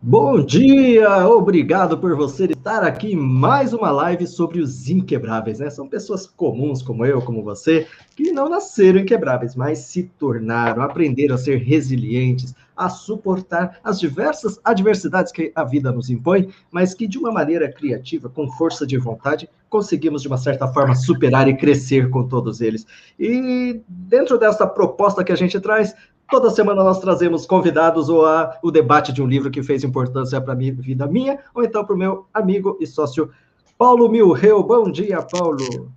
Bom dia, obrigado por você estar aqui em mais uma live sobre os inquebráveis, né? São pessoas comuns como eu, como você, que não nasceram inquebráveis, mas se tornaram, aprenderam a ser resilientes, a suportar as diversas adversidades que a vida nos impõe, mas que de uma maneira criativa, com força de vontade, conseguimos de uma certa forma superar e crescer com todos eles. E dentro dessa proposta que a gente traz, Toda semana nós trazemos convidados ou a, o debate de um livro que fez importância para a vida minha, ou então para o meu amigo e sócio Paulo Milreu. Bom dia, Paulo.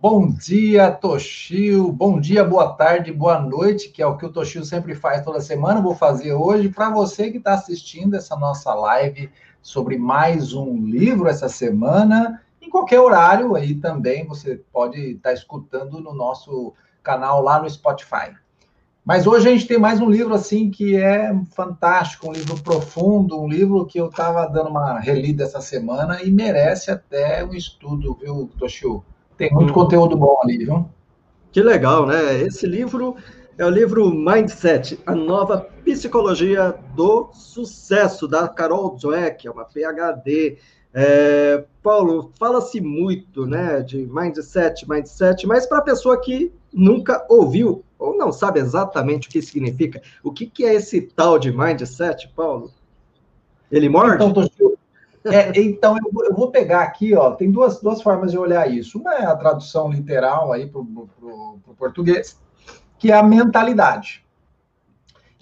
Bom dia, Toshio. Bom dia, boa tarde, boa noite, que é o que o Toshio sempre faz toda semana. Vou fazer hoje para você que está assistindo essa nossa live sobre mais um livro essa semana. Qualquer horário aí também você pode estar tá escutando no nosso canal lá no Spotify. Mas hoje a gente tem mais um livro assim que é fantástico, um livro profundo, um livro que eu estava dando uma relida essa semana e merece até um estudo, viu, Toshio? Tem muito hum. conteúdo bom ali, viu? Que legal, né? Esse livro é o livro Mindset, a nova psicologia do sucesso, da Carol Dweck, é uma PhD. É, Paulo, fala-se muito né, de mindset, mindset, mas para a pessoa que nunca ouviu ou não sabe exatamente o que significa. O que, que é esse tal de mindset, Paulo? Ele morde? Então, tô... é, então eu, vou, eu, vou pegar aqui, ó, tem duas, duas formas de olhar isso. Uma é a tradução literal aí para o português, que é a mentalidade.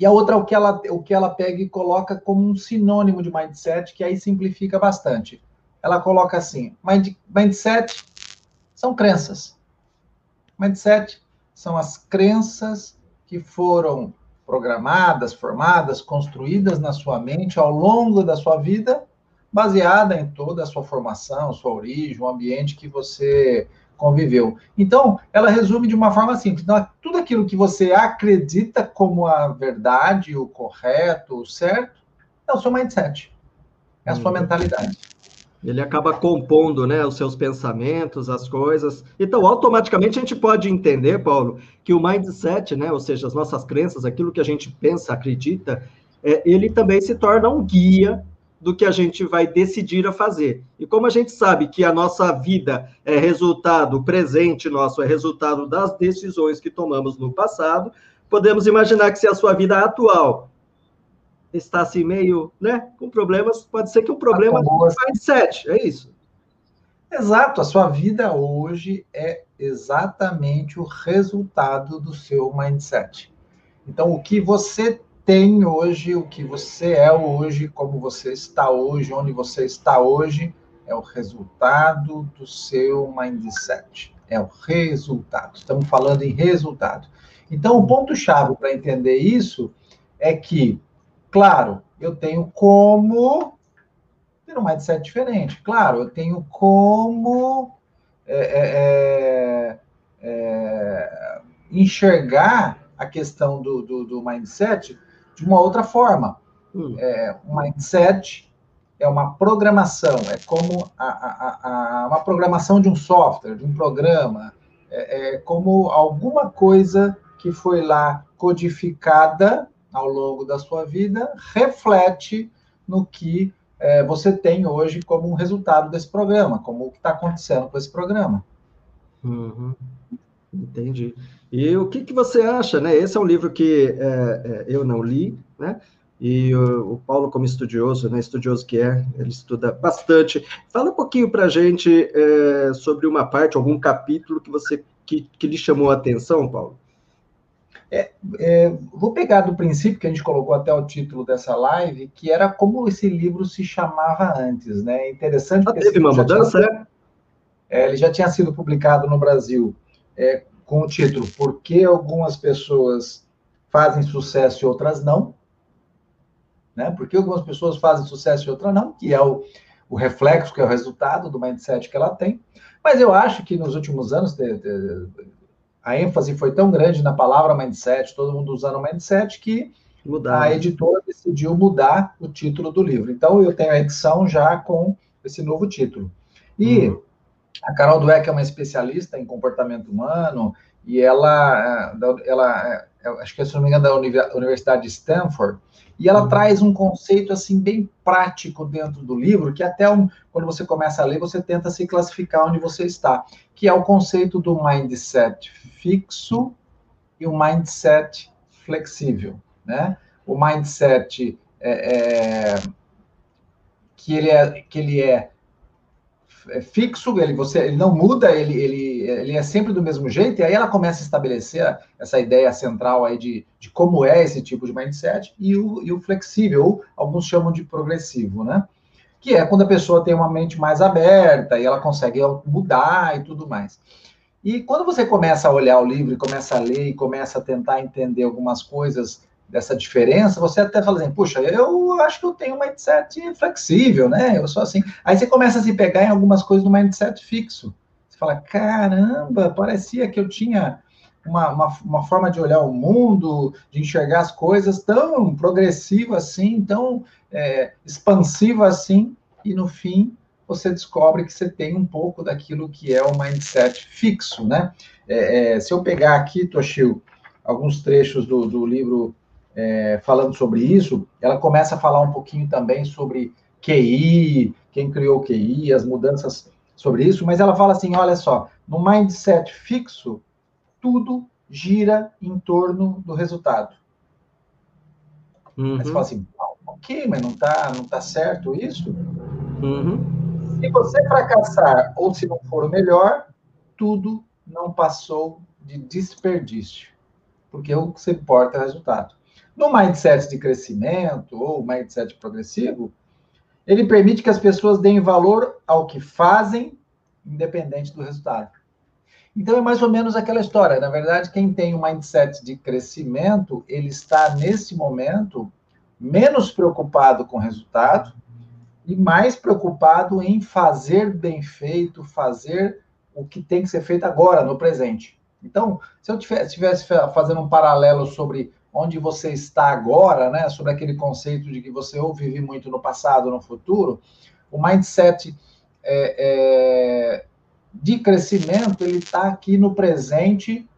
E a outra o que, ela, o que ela pega e coloca como um sinônimo de mindset, que aí simplifica bastante. Ela coloca assim: mind, mindset são crenças. Mindset são as crenças que foram programadas, formadas, construídas na sua mente ao longo da sua vida, baseada em toda a sua formação, sua origem, o ambiente que você conviveu. Então, ela resume de uma forma simples. Tudo aquilo que você acredita como a verdade, o correto, o certo, é o seu mindset. É a sua hum. mentalidade. Ele acaba compondo né, os seus pensamentos, as coisas. Então, automaticamente, a gente pode entender, Paulo, que o mindset, né, ou seja, as nossas crenças, aquilo que a gente pensa, acredita, é, ele também se torna um guia do que a gente vai decidir a fazer. E como a gente sabe que a nossa vida é resultado, o presente nosso é resultado das decisões que tomamos no passado, podemos imaginar que se a sua vida atual está assim meio, né, com problemas, pode ser que o problema tá o mindset, é isso. Exato, a sua vida hoje é exatamente o resultado do seu mindset. Então, o que você tem hoje, o que você é hoje, como você está hoje, onde você está hoje, é o resultado do seu mindset. É o resultado. Estamos falando em resultado. Então, o ponto-chave para entender isso é que Claro, eu tenho como ter um mindset diferente. Claro, eu tenho como é, é, é, é, enxergar a questão do, do, do, mindset de uma outra forma. Hum. É, o mindset é uma programação, é como a, a, a, uma programação de um software, de um programa, é, é como alguma coisa que foi lá codificada ao longo da sua vida reflete no que é, você tem hoje como um resultado desse programa, como o que está acontecendo com esse programa. Uhum. Entendi. E o que, que você acha, né? Esse é um livro que é, é, eu não li, né? E o, o, Paulo, como estudioso, né, estudioso que é, ele estuda bastante. Fala um pouquinho para a gente é, sobre uma parte, algum capítulo que você que, que lhe chamou a atenção, Paulo. É, é, vou pegar do princípio que a gente colocou até o título dessa live, que era como esse livro se chamava antes, né? É interessante. Já teve uma mudança, tinha, é? Ele já tinha sido publicado no Brasil é, com o título Por que algumas pessoas fazem sucesso e outras não? Né? Por que algumas pessoas fazem sucesso e outras não? Que é o, o reflexo, que é o resultado do mindset que ela tem. Mas eu acho que nos últimos anos, a ênfase foi tão grande na palavra mindset, todo mundo usando mindset, que mudar. a editora decidiu mudar o título do livro. Então, eu tenho a edição já com esse novo título. E uhum. A Carol Dweck é uma especialista em comportamento humano e ela, é, ela é, acho que se não me engano, da Universidade de Stanford, e ela uhum. traz um conceito assim bem prático dentro do livro, que até um, quando você começa a ler, você tenta se classificar onde você está, que é o conceito do mindset fixo e o mindset flexível, né? O mindset é, é, que ele é que ele é fixo, ele, você, ele não muda, ele, ele, ele é sempre do mesmo jeito, e aí ela começa a estabelecer essa ideia central aí de, de como é esse tipo de mindset, e o, e o flexível, alguns chamam de progressivo, né? Que é quando a pessoa tem uma mente mais aberta e ela consegue mudar e tudo mais. E quando você começa a olhar o livro, começa a ler começa a tentar entender algumas coisas dessa diferença, você até fala assim, puxa, eu acho que eu tenho um mindset flexível, né? Eu sou assim. Aí você começa a se pegar em algumas coisas do mindset fixo. Você fala, caramba, parecia que eu tinha uma, uma, uma forma de olhar o mundo, de enxergar as coisas tão progressiva assim, tão é, expansiva assim, e no fim você descobre que você tem um pouco daquilo que é o mindset fixo, né? É, é, se eu pegar aqui, Toshio, alguns trechos do, do livro é, falando sobre isso, ela começa a falar um pouquinho também sobre QI, quem criou QI, as mudanças sobre isso, mas ela fala assim: olha só, no mindset fixo, tudo gira em torno do resultado. Uhum. Aí você fala assim, ok, mas não está não tá certo isso? Uhum. Se você fracassar ou se não for o melhor, tudo não passou de desperdício, porque o que se importa é o resultado. No mindset de crescimento ou mindset progressivo, ele permite que as pessoas deem valor ao que fazem, independente do resultado. Então é mais ou menos aquela história. Na verdade, quem tem um mindset de crescimento, ele está nesse momento menos preocupado com o resultado e mais preocupado em fazer bem feito, fazer o que tem que ser feito agora, no presente. Então, se eu estivesse fazendo um paralelo sobre onde você está agora, né, sobre aquele conceito de que você ou vive muito no passado ou no futuro, o mindset é, é, de crescimento, ele está aqui no presente,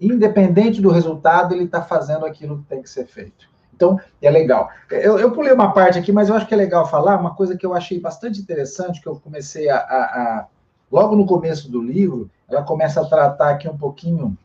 independente do resultado, ele está fazendo aquilo que tem que ser feito. Então, é legal. Eu, eu, pulei uma parte aqui, mas eu acho que é legal falar uma coisa que eu achei bastante interessante, que eu comecei a, a, a logo no começo do livro, ela começa a tratar aqui um pouquinho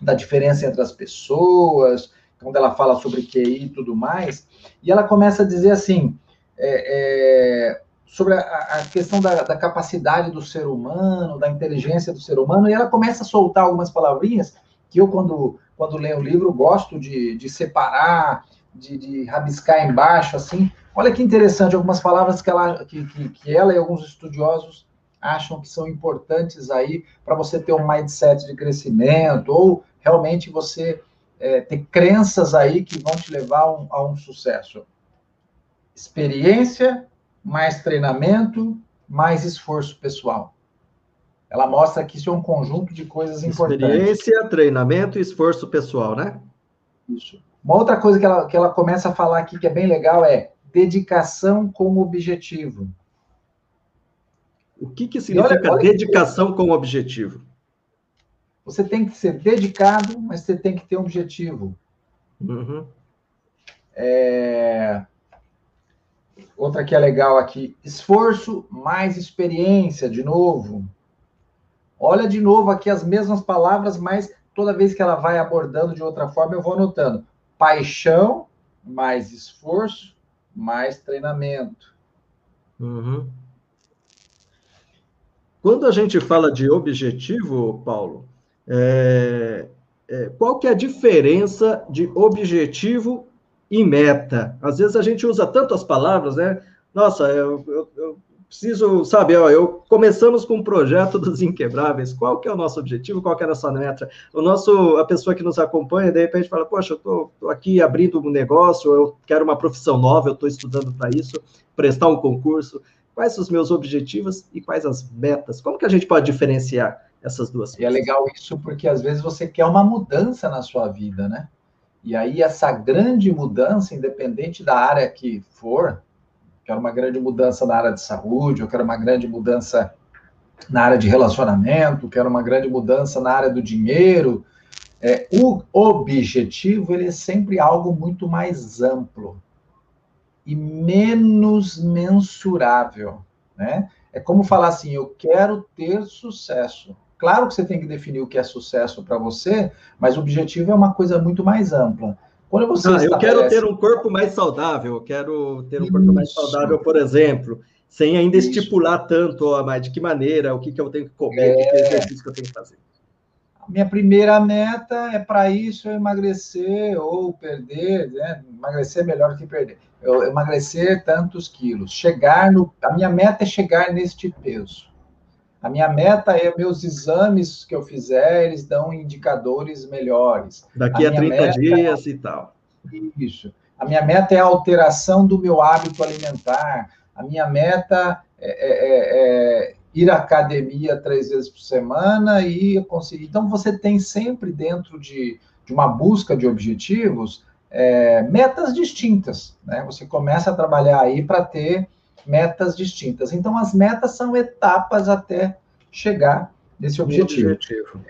da diferença entre as pessoas, quando ela fala sobre QI e tudo mais, e ela começa a dizer assim, é, é, sobre a, a questão da, da, capacidade do ser humano, da inteligência do ser humano, e ela começa a soltar algumas palavrinhas que eu, quando, quando leio o livro, gosto de, de separar, de, de, rabiscar embaixo, assim. Olha que interessante, algumas palavras que ela, que, que, que ela e alguns estudiosos acham que são importantes aí para você ter um mindset de crescimento, ou realmente você é, ter crenças aí que vão te levar a um, a um sucesso. Experiência, mais treinamento, mais esforço pessoal. Ela mostra que isso é um conjunto de coisas importantes. Experiência, treinamento e esforço pessoal, né? Isso. Uma outra coisa que ela, que ela começa a falar aqui que é bem legal é dedicação com objetivo. O que, que significa olha, olha dedicação que... com objetivo? Você tem que ser dedicado, mas você tem que ter um objetivo. Uhum. É... Outra que é legal aqui: esforço mais experiência, de novo. Olha de novo aqui as mesmas palavras, mas toda vez que ela vai abordando de outra forma, eu vou anotando. Paixão, mais esforço, mais treinamento. Uhum. Quando a gente fala de objetivo, Paulo, é, é, qual que é a diferença de objetivo e meta? Às vezes a gente usa tanto as palavras, né? Nossa, eu, eu, eu preciso saber, ó, eu começamos com um projeto dos inquebráveis, qual que é o nosso objetivo, qual que é a nossa meta? O nosso, a pessoa que nos acompanha, de repente fala, poxa, eu tô aqui abrindo um negócio, eu quero uma profissão nova, eu estou estudando para isso, prestar um concurso, quais os meus objetivos e quais as metas? Como que a gente pode diferenciar essas duas coisas. E é legal isso porque às vezes você quer uma mudança na sua vida, né? E aí essa grande mudança, independente da área que for, quero uma grande mudança na área de saúde, eu quero uma grande mudança na área de relacionamento, quero uma grande mudança na área do dinheiro. É, o objetivo ele é sempre algo muito mais amplo e menos mensurável, né? É como falar assim, eu quero ter sucesso. Claro que você tem que definir o que é sucesso para você, mas o objetivo é uma coisa muito mais ampla. Quando você ah, estabelece... Eu quero ter um corpo mais saudável, eu quero ter um Isso. corpo mais saudável, por exemplo, sem ainda Isso. estipular tanto ó, mas de que maneira, o que, que eu tenho que comer, é... o que, exercício que eu tenho que fazer. Minha primeira meta é para isso eu emagrecer ou perder, né? emagrecer é melhor que perder. Eu emagrecer tantos quilos, chegar no. A minha meta é chegar neste peso. A minha meta é meus exames que eu fizer, eles dão indicadores melhores. Daqui a, a 30 meta, dias e tal. Isso. A minha meta é a alteração do meu hábito alimentar. A minha meta é, é, é, é ir à academia três vezes por semana e conseguir. Então, você tem sempre dentro de, de uma busca de objetivos é, metas distintas. Né? Você começa a trabalhar aí para ter metas distintas. Então, as metas são etapas até chegar nesse objetivo. objetivo.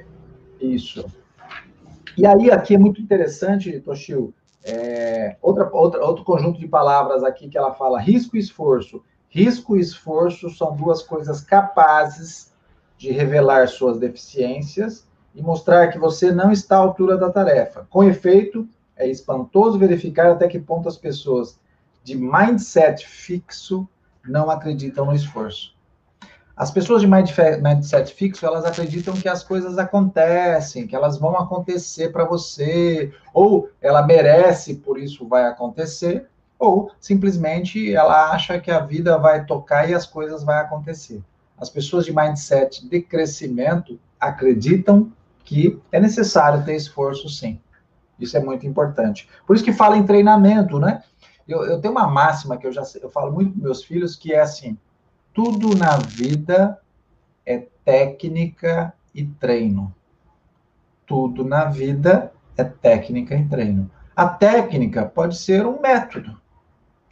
Isso. E aí, aqui é muito interessante, Toshio, é, outra, outra, outro conjunto de palavras aqui que ela fala risco e esforço. Risco e esforço são duas coisas capazes de revelar suas deficiências e mostrar que você não está à altura da tarefa. Com efeito, é espantoso verificar até que ponto as pessoas de mindset fixo não acreditam no esforço. As pessoas de mindset fixo, elas acreditam que as coisas acontecem, que elas vão acontecer para você, ou ela merece, por isso vai acontecer, ou simplesmente ela acha que a vida vai tocar e as coisas vão acontecer. As pessoas de mindset de crescimento acreditam que é necessário ter esforço, sim. Isso é muito importante. Por isso que fala em treinamento, né? Eu, eu tenho uma máxima que eu já eu falo muito para meus filhos que é assim: tudo na vida é técnica e treino. Tudo na vida é técnica e treino. A técnica pode ser um método.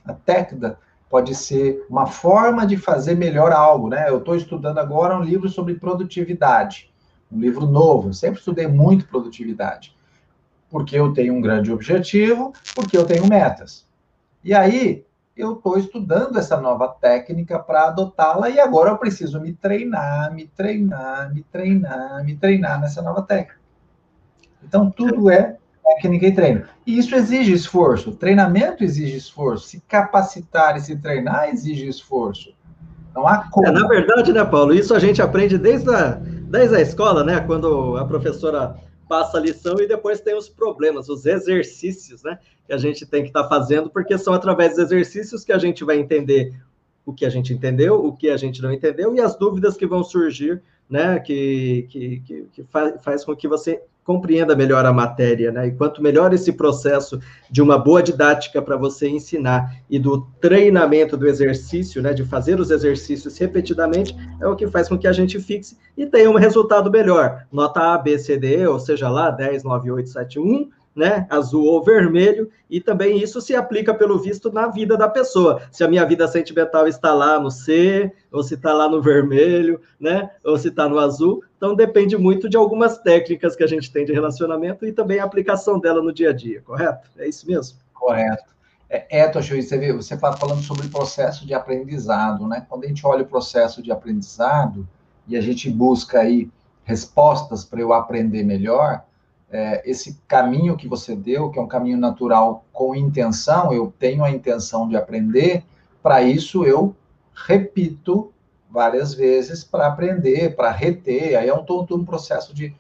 A técnica pode ser uma forma de fazer melhor algo, né? Eu estou estudando agora um livro sobre produtividade, um livro novo. Eu sempre estudei muito produtividade, porque eu tenho um grande objetivo, porque eu tenho metas. E aí, eu estou estudando essa nova técnica para adotá-la e agora eu preciso me treinar, me treinar, me treinar, me treinar nessa nova técnica. Então, tudo é técnica e treino. E isso exige esforço. Treinamento exige esforço. Se capacitar e se treinar exige esforço. Não há como. É, na verdade, né, Paulo? Isso a gente aprende desde a, desde a escola, né? Quando a professora passa a lição e depois tem os problemas, os exercícios, né? Que a gente tem que estar tá fazendo, porque são através dos exercícios que a gente vai entender o que a gente entendeu, o que a gente não entendeu e as dúvidas que vão surgir, né? Que, que, que, que faz, faz com que você compreenda melhor a matéria, né? E quanto melhor esse processo de uma boa didática para você ensinar e do treinamento do exercício, né, de fazer os exercícios repetidamente, é o que faz com que a gente fixe e tenha um resultado melhor. Nota A, B, C, D, ou seja lá, 10, 9, 8, 7, 1, né, azul ou vermelho, e também isso se aplica, pelo visto, na vida da pessoa. Se a minha vida sentimental está lá no C, ou se está lá no vermelho, né, ou se está no azul. Então, depende muito de algumas técnicas que a gente tem de relacionamento e também a aplicação dela no dia a dia, correto? É isso mesmo? Correto. É, é Toshio, você viu, você está falando sobre o processo de aprendizado, né? Quando a gente olha o processo de aprendizado e a gente busca aí respostas para eu aprender melhor, é, esse caminho que você deu, que é um caminho natural com intenção, eu tenho a intenção de aprender, para isso eu repito várias vezes para aprender, para reter, aí é um, todo um processo de,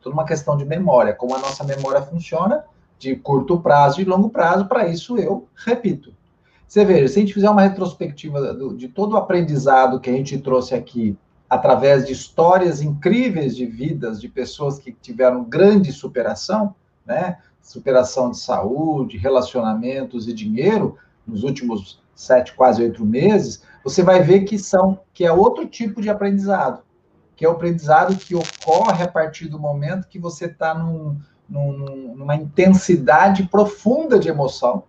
toda uma questão de memória, como a nossa memória funciona, de curto prazo e longo prazo, para isso eu repito. Você veja, se a gente fizer uma retrospectiva de todo o aprendizado que a gente trouxe aqui através de histórias incríveis de vidas de pessoas que tiveram grande superação, né? Superação de saúde, relacionamentos e dinheiro nos últimos sete, quase oito meses, você vai ver que são que é outro tipo de aprendizado, que é o aprendizado que ocorre a partir do momento que você está num, num, numa intensidade profunda de emoção.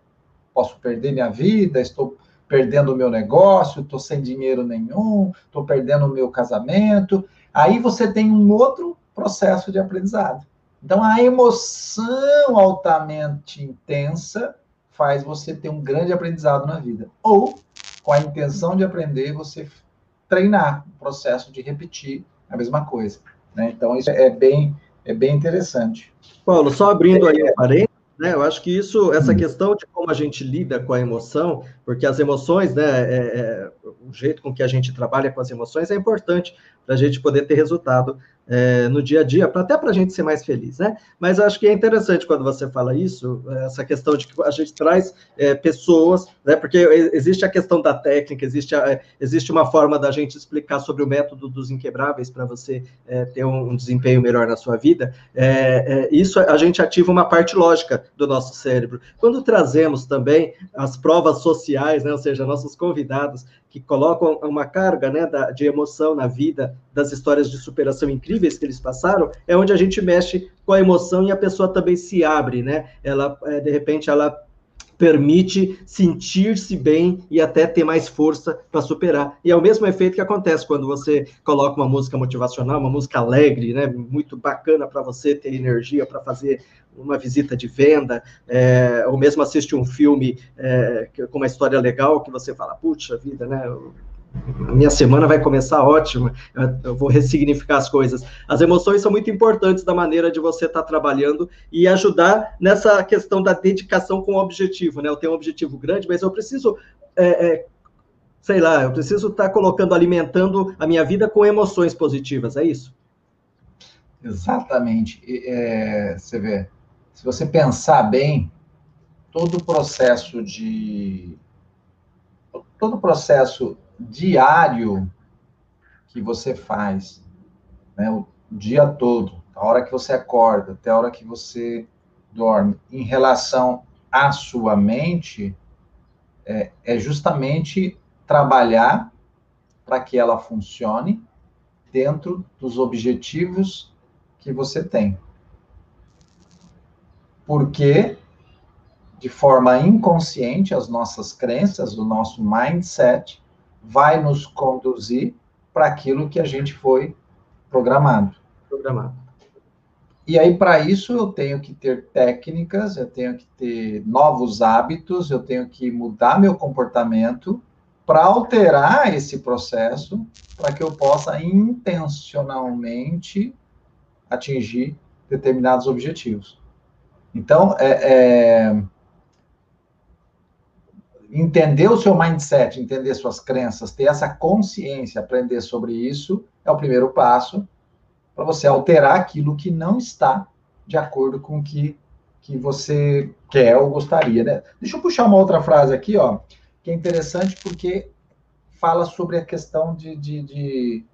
Posso perder minha vida, estou perdendo o meu negócio, estou sem dinheiro nenhum, estou perdendo o meu casamento. Aí você tem um outro processo de aprendizado. Então, a emoção altamente intensa faz você ter um grande aprendizado na vida. Ou, com a intenção de aprender, você treinar o processo de repetir a mesma coisa. Né? Então, isso é bem, é bem interessante. Paulo, só abrindo aí um parênteses, né, eu acho que isso, essa hum. questão de como a gente lida com a emoção, porque as emoções, né, é, é, o jeito com que a gente trabalha com as emoções é importante para a gente poder ter resultado é, no dia a dia, pra, até para a gente ser mais feliz, né? Mas acho que é interessante quando você fala isso, essa questão de que a gente traz é, pessoas, né? Porque existe a questão da técnica, existe, a, existe uma forma da gente explicar sobre o método dos inquebráveis para você é, ter um, um, desempenho melhor na sua vida. É, é, isso a gente ativa uma parte lógica do nosso cérebro. Quando trazemos também as provas sociais, né? Ou seja, nossos convidados que colocam uma carga né, da, de emoção na vida, das histórias de superação incríveis que eles passaram, é onde a gente mexe com a emoção e a pessoa também se abre, né? Ela, é, de repente, ela permite sentir-se bem e até ter mais força para superar. E é o mesmo efeito que acontece quando você coloca uma música motivacional, uma música alegre, né, muito bacana para você ter energia para fazer uma visita de venda, é, ou mesmo assiste um filme é, com uma história legal que você fala, puxa vida, né? Minha semana vai começar ótima, eu vou ressignificar as coisas. As emoções são muito importantes da maneira de você estar tá trabalhando e ajudar nessa questão da dedicação com o objetivo, né? Eu tenho um objetivo grande, mas eu preciso, é, é, sei lá, eu preciso estar tá colocando, alimentando a minha vida com emoções positivas, é isso? Exatamente. É, você vê, se você pensar bem, todo o processo de. Todo o processo diário que você faz, né, o dia todo, a hora que você acorda, até a hora que você dorme, em relação à sua mente, é, é justamente trabalhar para que ela funcione dentro dos objetivos que você tem. Porque de forma inconsciente as nossas crenças, o nosso mindset vai nos conduzir para aquilo que a gente foi programado. Programado. E aí, para isso, eu tenho que ter técnicas, eu tenho que ter novos hábitos, eu tenho que mudar meu comportamento para alterar esse processo, para que eu possa intencionalmente atingir determinados objetivos. Então, é, é, entender o seu mindset, entender suas crenças, ter essa consciência, aprender sobre isso, é o primeiro passo para você alterar aquilo que não está de acordo com o que, que você quer ou gostaria. Né? Deixa eu puxar uma outra frase aqui, ó, que é interessante porque fala sobre a questão de, de, de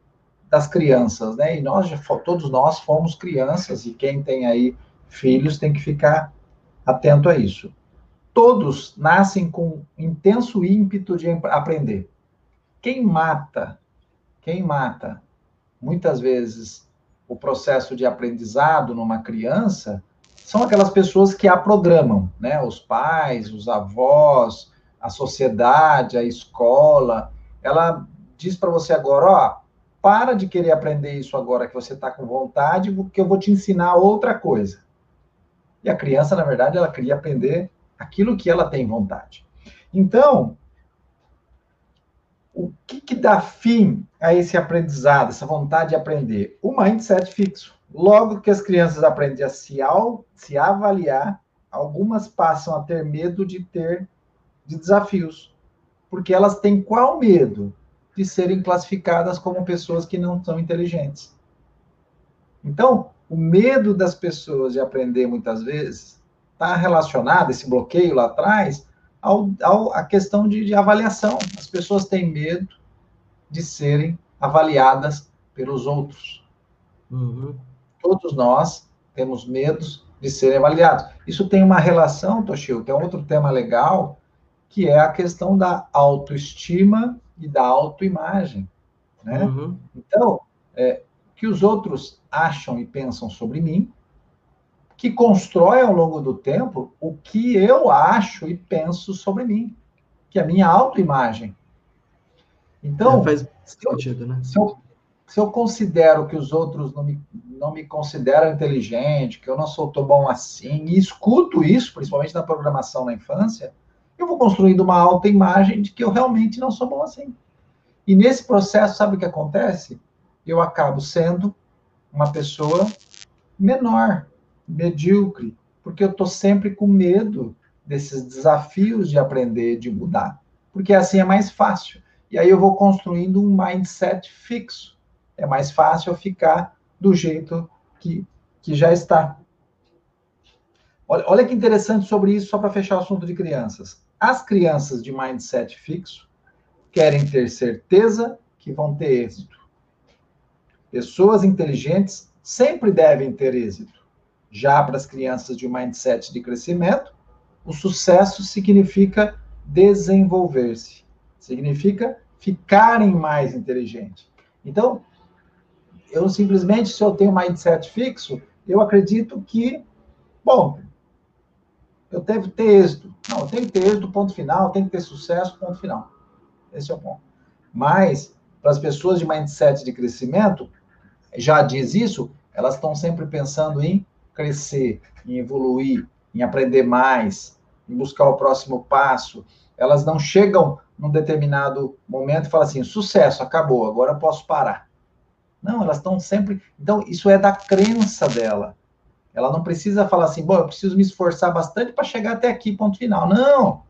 das crianças, né? E nós, todos nós fomos crianças, e quem tem aí filhos tem que ficar atento a isso. Todos nascem com intenso ímpeto de aprender. Quem mata, quem mata, muitas vezes, o processo de aprendizado numa criança são aquelas pessoas que a programam, né? Os pais, os avós, a sociedade, a escola. Ela diz para você agora, ó, para de querer aprender isso agora que você está com vontade, porque eu vou te ensinar outra coisa. E a criança, na verdade, ela queria aprender aquilo que ela tem vontade. Então, o que, que dá fim a esse aprendizado, essa vontade de aprender? O mindset fixo. Logo que as crianças aprendem a se, ao, se avaliar, algumas passam a ter medo de ter de desafios. Porque elas têm qual medo? De serem classificadas como pessoas que não são inteligentes. Então, o medo das pessoas de aprender muitas vezes está relacionado, esse bloqueio lá atrás, ao, ao, à questão de, de avaliação. As pessoas têm medo de serem avaliadas pelos outros. Uhum. Todos nós temos medos de serem avaliados. Isso tem uma relação, Toshio, é outro tema legal, que é a questão da autoestima e da autoimagem. Né? Uhum. Então, é, que os outros acham e pensam sobre mim, que constrói ao longo do tempo o que eu acho e penso sobre mim. que é a minha autoimagem. Então, é, faz sentido, né? Se eu, se eu considero que os outros não me, não me consideram inteligente, que eu não sou tão bom assim, e escuto isso, principalmente na programação na infância, eu vou construindo uma alta imagem de que eu realmente não sou bom assim. E nesse processo, sabe o que acontece? Eu acabo sendo uma pessoa menor, medíocre, porque eu estou sempre com medo desses desafios de aprender, de mudar. Porque assim é mais fácil. E aí eu vou construindo um mindset fixo. É mais fácil eu ficar do jeito que, que já está. Olha, olha que interessante sobre isso, só para fechar o assunto de crianças. As crianças de mindset fixo querem ter certeza que vão ter êxito. Pessoas inteligentes sempre devem ter êxito. Já para as crianças de mindset de crescimento, o sucesso significa desenvolver-se, significa ficarem mais inteligentes. Então, eu simplesmente, se eu tenho mindset fixo, eu acredito que, bom, eu devo ter êxito. Não, eu tenho que ter êxito, ponto final, tenho que ter sucesso, ponto final. Esse é o ponto. Mas, para as pessoas de mindset de crescimento, já diz isso, elas estão sempre pensando em crescer, em evoluir, em aprender mais, em buscar o próximo passo. Elas não chegam num determinado momento e falam assim: sucesso, acabou, agora eu posso parar. Não, elas estão sempre. Então, isso é da crença dela. Ela não precisa falar assim, bom, eu preciso me esforçar bastante para chegar até aqui, ponto final. Não!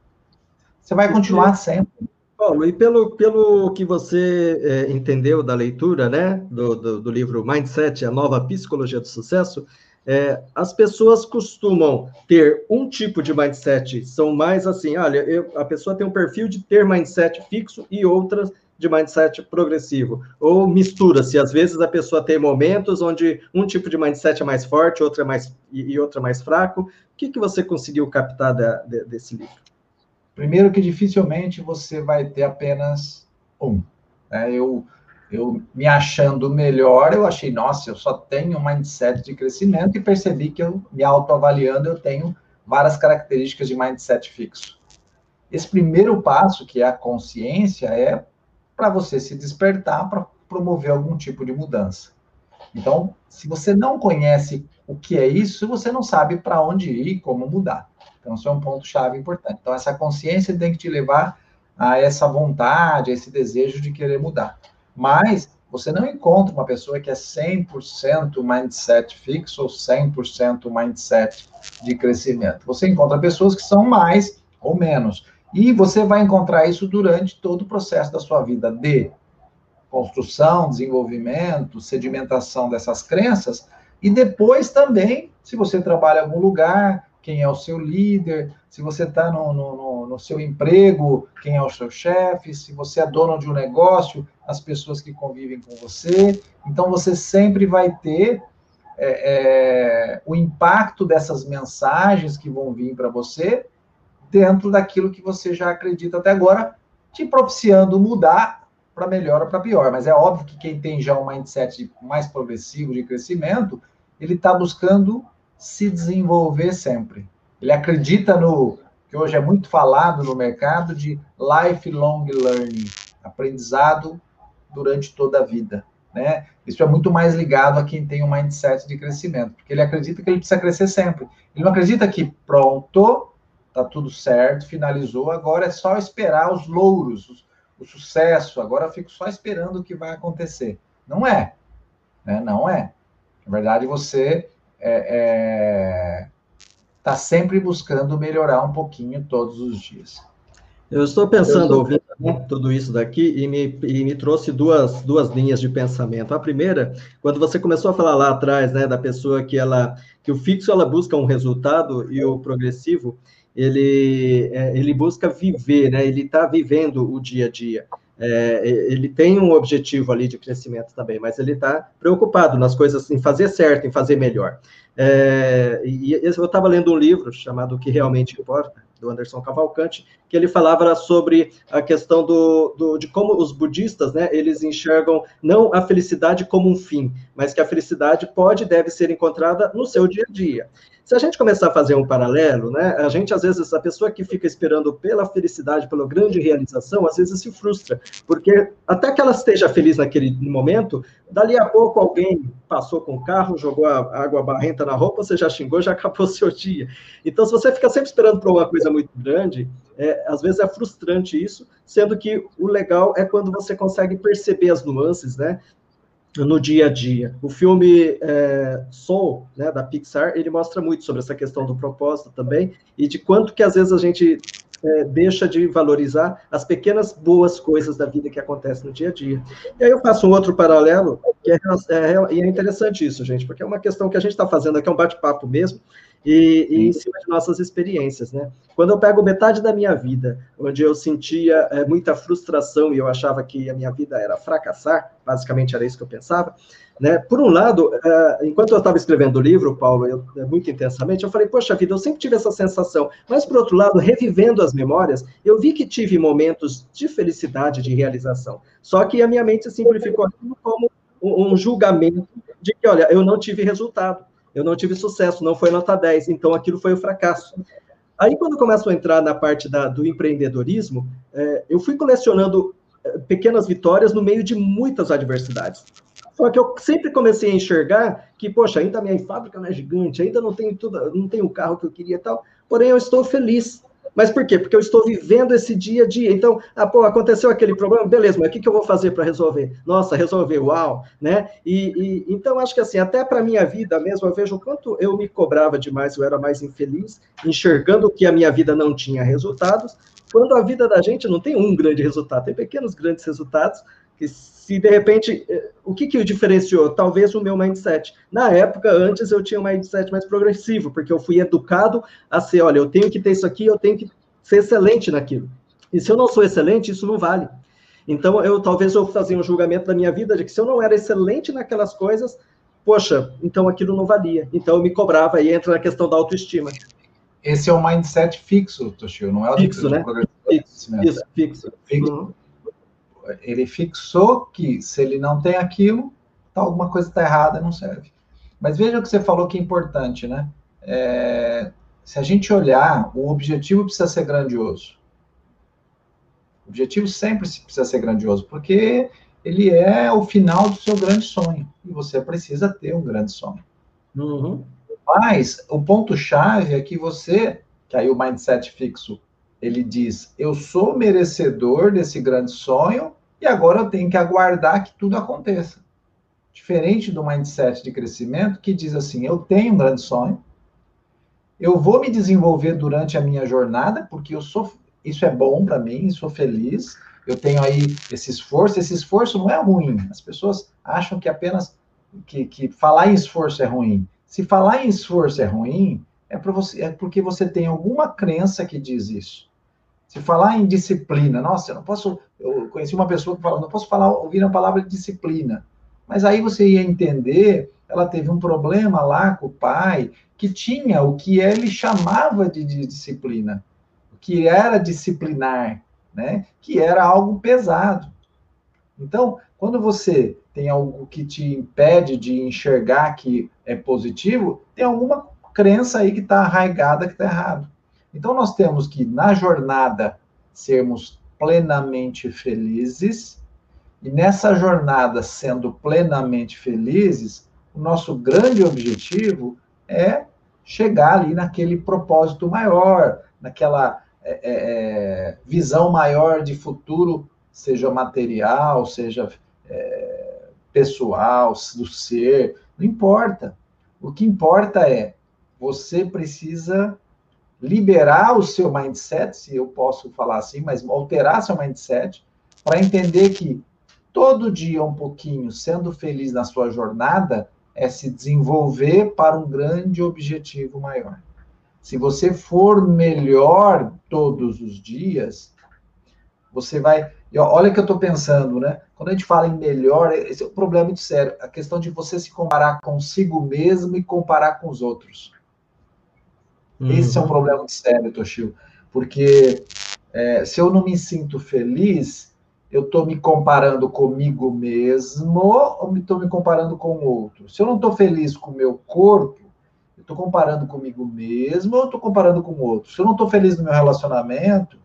Você vai continuar sempre. Paulo, e pelo, pelo que você é, entendeu da leitura, né, do, do, do, livro Mindset, a nova psicologia do sucesso, é, as pessoas costumam ter um tipo de mindset, são mais assim, olha, eu, a pessoa tem um perfil de ter mindset fixo e outras de mindset progressivo, ou mistura-se, às vezes a pessoa tem momentos onde um tipo de mindset é mais forte, outro é mais, e, outro é mais fraco, o que, que você conseguiu captar da, de, desse livro? Primeiro que dificilmente você vai ter apenas um. Né? Eu, eu me achando melhor, eu achei, nossa, eu só tenho um mindset de crescimento e percebi que eu, me autoavaliando, eu tenho várias características de mindset fixo. Esse primeiro passo, que é a consciência, é para você se despertar para promover algum tipo de mudança. Então, se você não conhece o que é isso, você não sabe para onde ir e como mudar. Então, isso é um ponto-chave importante. Então, essa consciência tem que te levar a essa vontade, a esse desejo de querer mudar. Mas você não encontra uma pessoa que é 100% mindset fixo ou 100% mindset de crescimento. Você encontra pessoas que são mais ou menos. E você vai encontrar isso durante todo o processo da sua vida de construção, desenvolvimento, sedimentação dessas crenças, e depois também, se você trabalha em algum lugar, quem é o seu líder, se você está no, no, no, seu emprego, quem é o seu chefe, se você é dono de um negócio, as pessoas que convivem com você. Então, você sempre vai ter é, é, o impacto dessas mensagens que vão vir para você dentro daquilo que você já acredita até agora, te propiciando mudar para melhor ou para pior. Mas é óbvio que quem tem já um mindset mais progressivo de crescimento, ele está buscando se desenvolver sempre. Ele acredita no que hoje é muito falado no mercado de lifelong learning, aprendizado durante toda a vida, né? Isso é muito mais ligado a quem tem um mindset de crescimento, porque ele acredita que ele precisa crescer sempre. Ele não acredita que pronto, tá tudo certo, finalizou, agora é só esperar os louros, o sucesso, agora eu fico só esperando o que vai acontecer. Não é, né? Não é. Na verdade, você é, é, tá sempre buscando melhorar um pouquinho todos os dias. Eu estou pensando, ouvindo tudo isso daqui, e me, e me trouxe duas, duas linhas de pensamento. A primeira, quando você começou a falar lá atrás, né, da pessoa que ela, que o fixo ela busca um resultado e o progressivo, ele, é, ele busca viver, né, ele está vivendo o dia a dia. É, ele tem um objetivo ali de crescimento também, mas ele está preocupado nas coisas, em fazer certo, em fazer melhor. É, e eu estava lendo um livro chamado O que Realmente Importa, do Anderson Cavalcante, que ele falava sobre a questão do, do, de como os budistas, né, eles enxergam não a felicidade como um fim, mas que a felicidade pode e deve ser encontrada no seu dia a dia. Se a gente começar a fazer um paralelo, né, a gente, às vezes, a pessoa que fica esperando pela felicidade, pela grande realização, às vezes se frustra, porque até que ela esteja feliz naquele momento, dali a pouco alguém passou com o carro, jogou a água barrenta na roupa, você já xingou, já acabou seu dia. Então, se você fica sempre esperando por uma coisa muito grande, é, às vezes é frustrante isso, sendo que o legal é quando você consegue perceber as nuances, né? no dia a dia. O filme é, Soul, né, da Pixar, ele mostra muito sobre essa questão do propósito também e de quanto que às vezes a gente é, deixa de valorizar as pequenas boas coisas da vida que acontecem no dia a dia. E aí eu faço um outro paralelo, que é, é, é interessante isso, gente, porque é uma questão que a gente está fazendo aqui, é um bate-papo mesmo, e, e, em cima de nossas experiências, né? Quando eu pego metade da minha vida, onde eu sentia é, muita frustração e eu achava que a minha vida era fracassar, basicamente era isso que eu pensava, né? Por um lado, é, enquanto eu estava escrevendo o livro, Paulo, eu, é, muito intensamente, eu falei, poxa vida, eu sempre tive essa sensação, mas por outro lado, revivendo as memórias, eu vi que tive momentos de felicidade, de realização. Só que a minha mente simplificou aquilo como um julgamento de que, olha, eu não tive resultado eu não tive sucesso, não foi nota 10, então aquilo foi um fracasso. Aí, quando eu começo a entrar na parte da, do empreendedorismo, é, eu fui colecionando é, pequenas vitórias no meio de muitas adversidades. Só que eu sempre comecei a enxergar que, poxa, ainda minha fábrica não é gigante, ainda não tenho tudo, não tenho o carro que eu queria e tal, porém eu estou feliz. Mas por quê? Porque eu estou vivendo esse dia a dia. Então, ah, pô, aconteceu aquele problema, beleza, mas o que, que eu vou fazer para resolver? Nossa, resolver, uau, né? E, e então, acho que assim, até para a minha vida mesmo, eu vejo o quanto eu me cobrava demais, eu era mais infeliz, enxergando que a minha vida não tinha resultados, quando a vida da gente não tem um grande resultado, tem pequenos grandes resultados, que se de repente, eh, o que que o diferenciou? Talvez o meu mindset. Na época, antes eu tinha um mindset mais progressivo, porque eu fui educado a ser, olha, eu tenho que ter isso aqui, eu tenho que ser excelente naquilo. E se eu não sou excelente, isso não vale. Então, eu talvez eu fazia um julgamento da minha vida de que se eu não era excelente naquelas coisas, poxa, então aquilo não valia. Então eu me cobrava e entra na questão da autoestima. Esse é o mindset fixo, Toshio, não é o fixo, né? Fixo, isso, fixo. fixo. Uhum ele fixou que se ele não tem aquilo, tá, alguma coisa está errada, não serve. Mas veja o que você falou que é importante, né? É, se a gente olhar, o objetivo precisa ser grandioso. O objetivo sempre precisa ser grandioso, porque ele é o final do seu grande sonho. E você precisa ter um grande sonho. Uhum. Mas o ponto-chave é que você, que aí o mindset fixo, ele diz: eu sou merecedor desse grande sonho e agora eu tenho que aguardar que tudo aconteça. Diferente do mindset de crescimento que diz assim: eu tenho um grande sonho, eu vou me desenvolver durante a minha jornada, porque eu sou, isso é bom para mim, sou feliz, eu tenho aí esse esforço, esse esforço não é ruim. As pessoas acham que apenas que, que falar em esforço é ruim. Se falar em esforço é ruim, é, você, é porque você tem alguma crença que diz isso. Se falar em disciplina, nossa, eu não posso. Eu conheci uma pessoa que falou, não posso falar, ouvir a palavra disciplina. Mas aí você ia entender, ela teve um problema lá com o pai, que tinha o que ele chamava de, disciplina, o que era disciplinar, né? Que era algo pesado. Então, quando você tem algo que te impede de enxergar que é positivo, tem alguma crença aí que está arraigada que está errado. Então, nós temos que, na jornada, sermos plenamente felizes, e nessa jornada, sendo plenamente felizes, o nosso grande objetivo é chegar ali naquele propósito maior, naquela é, é, é visão maior de futuro, seja material, seja é, pessoal, do ser, não importa. O que importa é você precisa liberar o seu mindset, se eu posso falar assim, mas alterar seu mindset para entender que todo dia um pouquinho, sendo feliz na sua jornada, é se desenvolver para um grande objetivo maior. Se você for melhor todos os dias, você vai olha o que eu estou pensando, né? Quando a gente fala em melhor, esse é um problema muito sério. A questão de você se comparar consigo mesmo e comparar com os outros. Uhum. Esse é um problema muito sério, Toshio. Porque é, se eu não me sinto feliz, eu estou me comparando comigo mesmo ou estou me comparando com o outro? Se eu não estou feliz com o meu corpo, eu estou comparando comigo mesmo ou estou comparando com o outro? Se eu não estou feliz no meu relacionamento,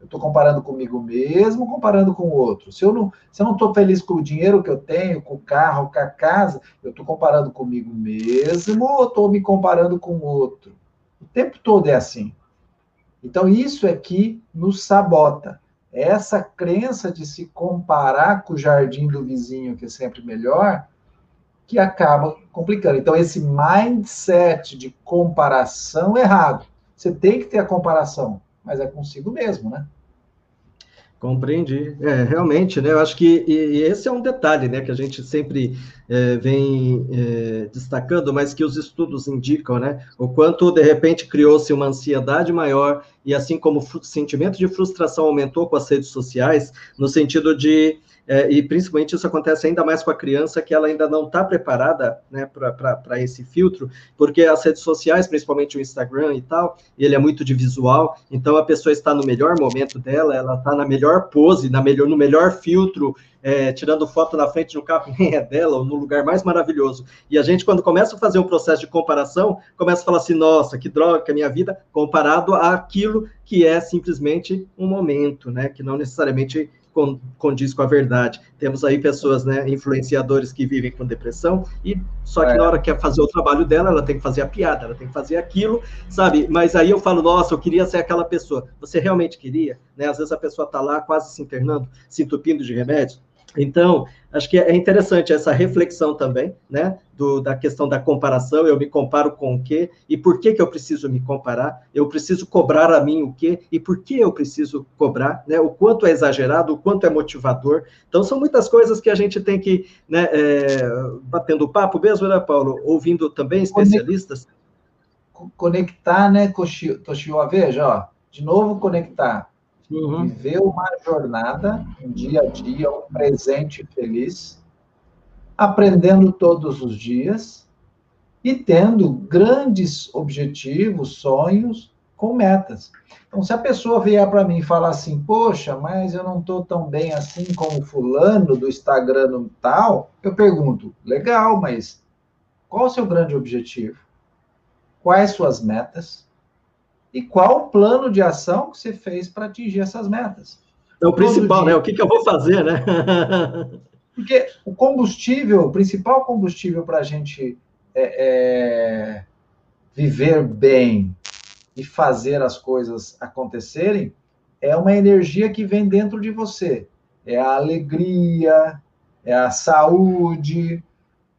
eu estou comparando comigo mesmo, comparando com o outro. Se eu não se eu não estou feliz com o dinheiro que eu tenho, com o carro, com a casa, eu estou comparando comigo mesmo ou estou me comparando com o outro? O tempo todo é assim. Então, isso é que nos sabota. Essa crença de se comparar com o jardim do vizinho, que é sempre melhor, que acaba complicando. Então, esse mindset de comparação errado. Você tem que ter a comparação mas é consigo mesmo, né? Compreendi. É, realmente, né? Eu acho que e, e esse é um detalhe, né? Que a gente sempre é, vem é, destacando, mas que os estudos indicam, né? O quanto, de repente, criou-se uma ansiedade maior e assim como o sentimento de frustração aumentou com as redes sociais, no sentido de é, e principalmente isso acontece ainda mais com a criança que ela ainda não está preparada né, para esse filtro, porque as redes sociais, principalmente o Instagram e tal, ele é muito de visual, então a pessoa está no melhor momento dela, ela está na melhor pose, na melhor, no melhor filtro, é, tirando foto na frente do carro que nem é dela, ou no lugar mais maravilhoso. E a gente, quando começa a fazer um processo de comparação, começa a falar assim, nossa, que droga que é a minha vida, comparado àquilo que é simplesmente um momento, né? Que não necessariamente condiz com a verdade. Temos aí pessoas, né, influenciadores que vivem com depressão, e só que é. na hora que quer fazer o trabalho dela, ela tem que fazer a piada, ela tem que fazer aquilo, sabe? Mas aí eu falo, nossa, eu queria ser aquela pessoa. Você realmente queria? Né? Às vezes a pessoa está lá quase se internando, se entupindo de remédios, então, acho que é interessante essa reflexão também, né, do, da questão da comparação, eu me comparo com o quê, e por que, que eu preciso me comparar, eu preciso cobrar a mim o quê, e por que eu preciso cobrar, né, o quanto é exagerado, o quanto é motivador, então são muitas coisas que a gente tem que, né, é, batendo papo mesmo, né, Paulo, ouvindo também especialistas. Conectar, né, Toshio, veja, ó, de novo conectar, Uhum. Viver uma jornada, um dia a dia, um presente feliz, aprendendo todos os dias e tendo grandes objetivos, sonhos com metas. Então, se a pessoa vier para mim e falar assim, poxa, mas eu não estou tão bem assim como fulano do Instagram tal, eu pergunto, legal, mas qual o seu grande objetivo? Quais suas metas? E qual o plano de ação que você fez para atingir essas metas. É o principal, né? O que, que eu vou fazer, né? Porque o combustível, o principal combustível para a gente é, é, viver bem e fazer as coisas acontecerem é uma energia que vem dentro de você. É a alegria, é a saúde.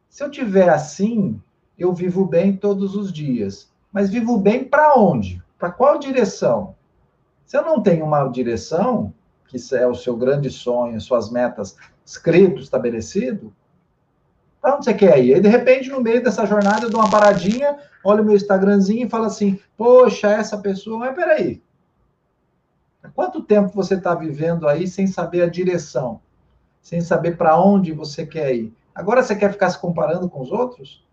Se eu tiver assim, eu vivo bem todos os dias. Mas vivo bem para onde? Para qual direção? Se eu não tenho uma direção, que é o seu grande sonho, suas metas escrito, estabelecido, para onde você quer ir? Aí, de repente, no meio dessa jornada, eu dou uma paradinha, olho o meu Instagramzinho e falo assim: Poxa, essa pessoa. Mas peraí. Há quanto tempo você está vivendo aí sem saber a direção? Sem saber para onde você quer ir? Agora você quer ficar se comparando com os outros?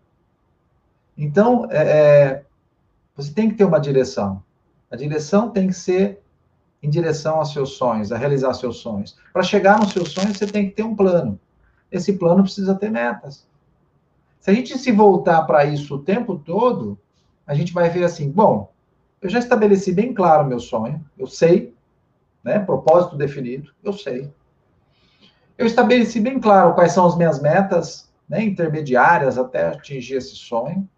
Então, é, é você tem que ter uma direção. A direção tem que ser em direção aos seus sonhos, a realizar seus sonhos. Para chegar nos seus sonhos, você tem que ter um plano. Esse plano precisa ter metas. Se a gente se voltar para isso o tempo todo, a gente vai ver assim: bom, eu já estabeleci bem claro o meu sonho, eu sei, né? Propósito definido, eu sei. Eu estabeleci bem claro quais são as minhas metas né, intermediárias até atingir esse sonho.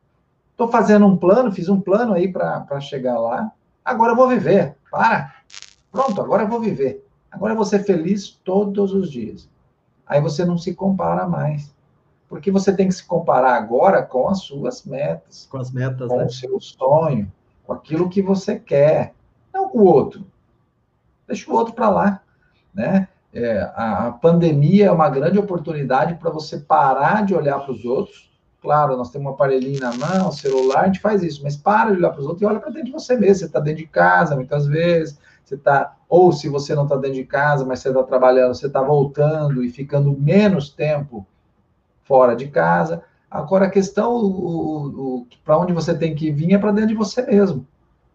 Estou fazendo um plano, fiz um plano aí para chegar lá. Agora eu vou viver. Para. Pronto, agora eu vou viver. Agora eu vou ser feliz todos os dias. Aí você não se compara mais. Porque você tem que se comparar agora com as suas metas. Com as metas, Com né? o seu sonho, com aquilo que você quer. Não com o outro. Deixa o outro para lá. Né? É, a, a pandemia é uma grande oportunidade para você parar de olhar para os outros Claro, nós temos um aparelhinho na mão, celular, a gente faz isso, mas para de olhar para os outros e olha para dentro de você mesmo. Você está dentro de casa, muitas vezes, você está ou se você não está dentro de casa, mas você está trabalhando, você está voltando e ficando menos tempo fora de casa. Agora, a questão, para onde você tem que vir é para dentro de você mesmo,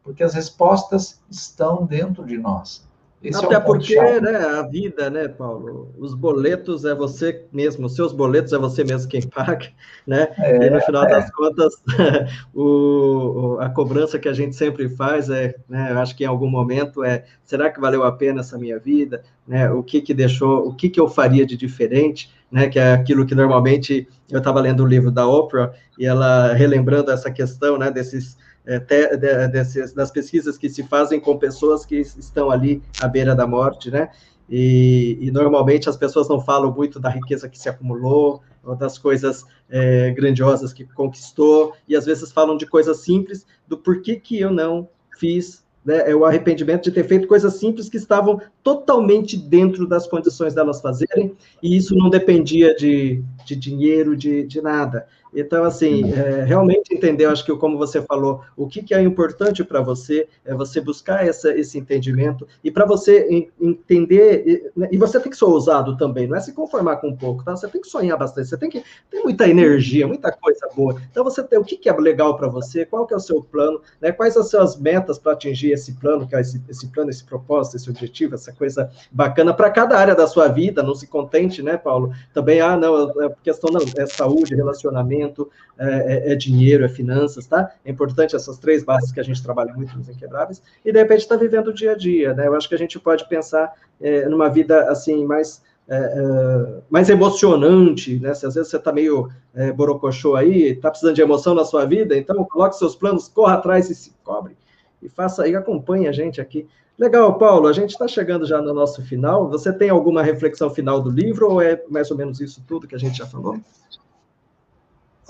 porque as respostas estão dentro de nós. Esse Até é um porque né, a vida, né, Paulo? Os boletos é você mesmo, os seus boletos é você mesmo quem paga, né? É, e no final é. das contas, o, a cobrança que a gente sempre faz é, né, eu acho que em algum momento é, será que valeu a pena essa minha vida? Né? O que que deixou, o que que eu faria de diferente? Né, que é aquilo que normalmente eu estava lendo o livro da Oprah e ela relembrando essa questão, né, desses é, te, de, desses, das pesquisas que se fazem com pessoas que estão ali à beira da morte, né? E, e, normalmente as pessoas não falam muito da riqueza que se acumulou, ou das coisas é, grandiosas que conquistou, e às vezes falam de coisas simples, do porquê que eu não fiz né, é o arrependimento de ter feito coisas simples que estavam totalmente dentro das condições delas fazerem, e isso não dependia de, de dinheiro, de, de nada. Então, assim, é, realmente entender, acho que como você falou, o que, que é importante para você, é você buscar essa, esse entendimento, e para você entender, e, né, e, você tem que ser ousado também, não é se conformar com um pouco, tá? Você tem que sonhar bastante, você tem que ter muita energia, muita coisa boa. Então, você tem o que, que é legal para você, qual que é o seu plano, né? quais as suas metas para atingir esse plano, que é esse, esse plano, esse propósito, esse objetivo, essa coisa bacana para cada área da sua vida, não se contente, né, Paulo? Também, ah, não, é questão não, é saúde, relacionamento, é, é, é, dinheiro, é finanças, tá? É importante essas três bases que a gente trabalha muito nos Inquebráveis, e de repente está vivendo o dia a dia, né? Eu acho que a gente pode pensar é, numa vida, assim, mais... É, é, mais emocionante, né? Se às vezes você está meio é, borocochô aí, está precisando de emoção na sua vida, então coloque seus planos, corra atrás e se cobre. E faça e acompanhe a gente aqui. Legal, Paulo, a gente está chegando já no nosso final. Você tem alguma reflexão final do livro ou é mais ou menos isso tudo que a gente já falou?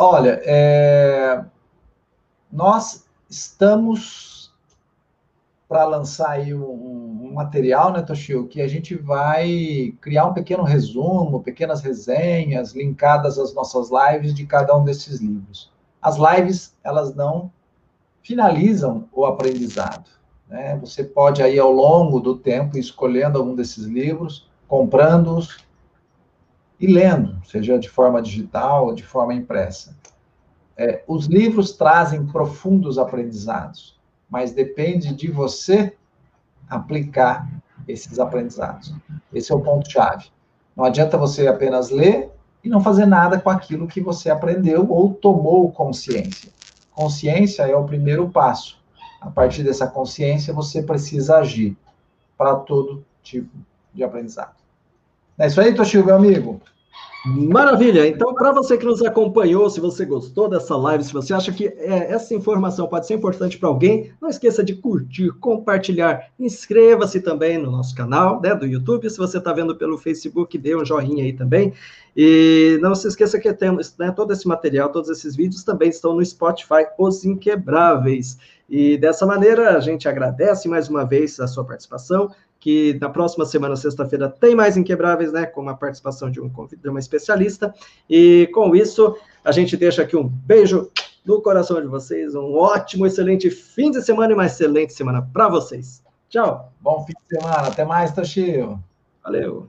Olha, é, nós estamos para lançar aí um, um, material, né, Toshio, que a gente vai criar um pequeno resumo, pequenas resenhas linkadas às nossas lives de cada um desses livros. As lives, elas não finalizam o aprendizado. Né? Você pode aí, ao longo do tempo, escolhendo algum desses livros, comprando-os, e lendo, seja de forma digital ou de forma impressa. É, os livros trazem profundos aprendizados, mas depende de você aplicar esses aprendizados. Esse é o ponto-chave. Não adianta você apenas ler e não fazer nada com aquilo que você aprendeu ou tomou consciência. Consciência é o primeiro passo. A partir dessa consciência, você precisa agir para todo tipo de aprendizado. É isso aí, Toshio, meu amigo. Maravilha! Então, para você que nos acompanhou, se você gostou dessa live, se você acha que é, essa informação pode ser importante para alguém, não esqueça de curtir, compartilhar, inscreva-se também no nosso canal né, do YouTube. Se você está vendo pelo Facebook, dê um joinha aí também. E não se esqueça que temos né, todo esse material, todos esses vídeos também estão no Spotify, Os Inquebráveis. E dessa maneira, a gente agradece mais uma vez a sua participação que na próxima semana, sexta-feira, tem mais Inquebráveis, né, com a participação de, um, de uma especialista. E com isso, a gente deixa aqui um beijo no coração de vocês, um ótimo, excelente fim de semana e uma excelente semana para vocês. Tchau. Bom fim de semana. Até mais, Toshio. Valeu.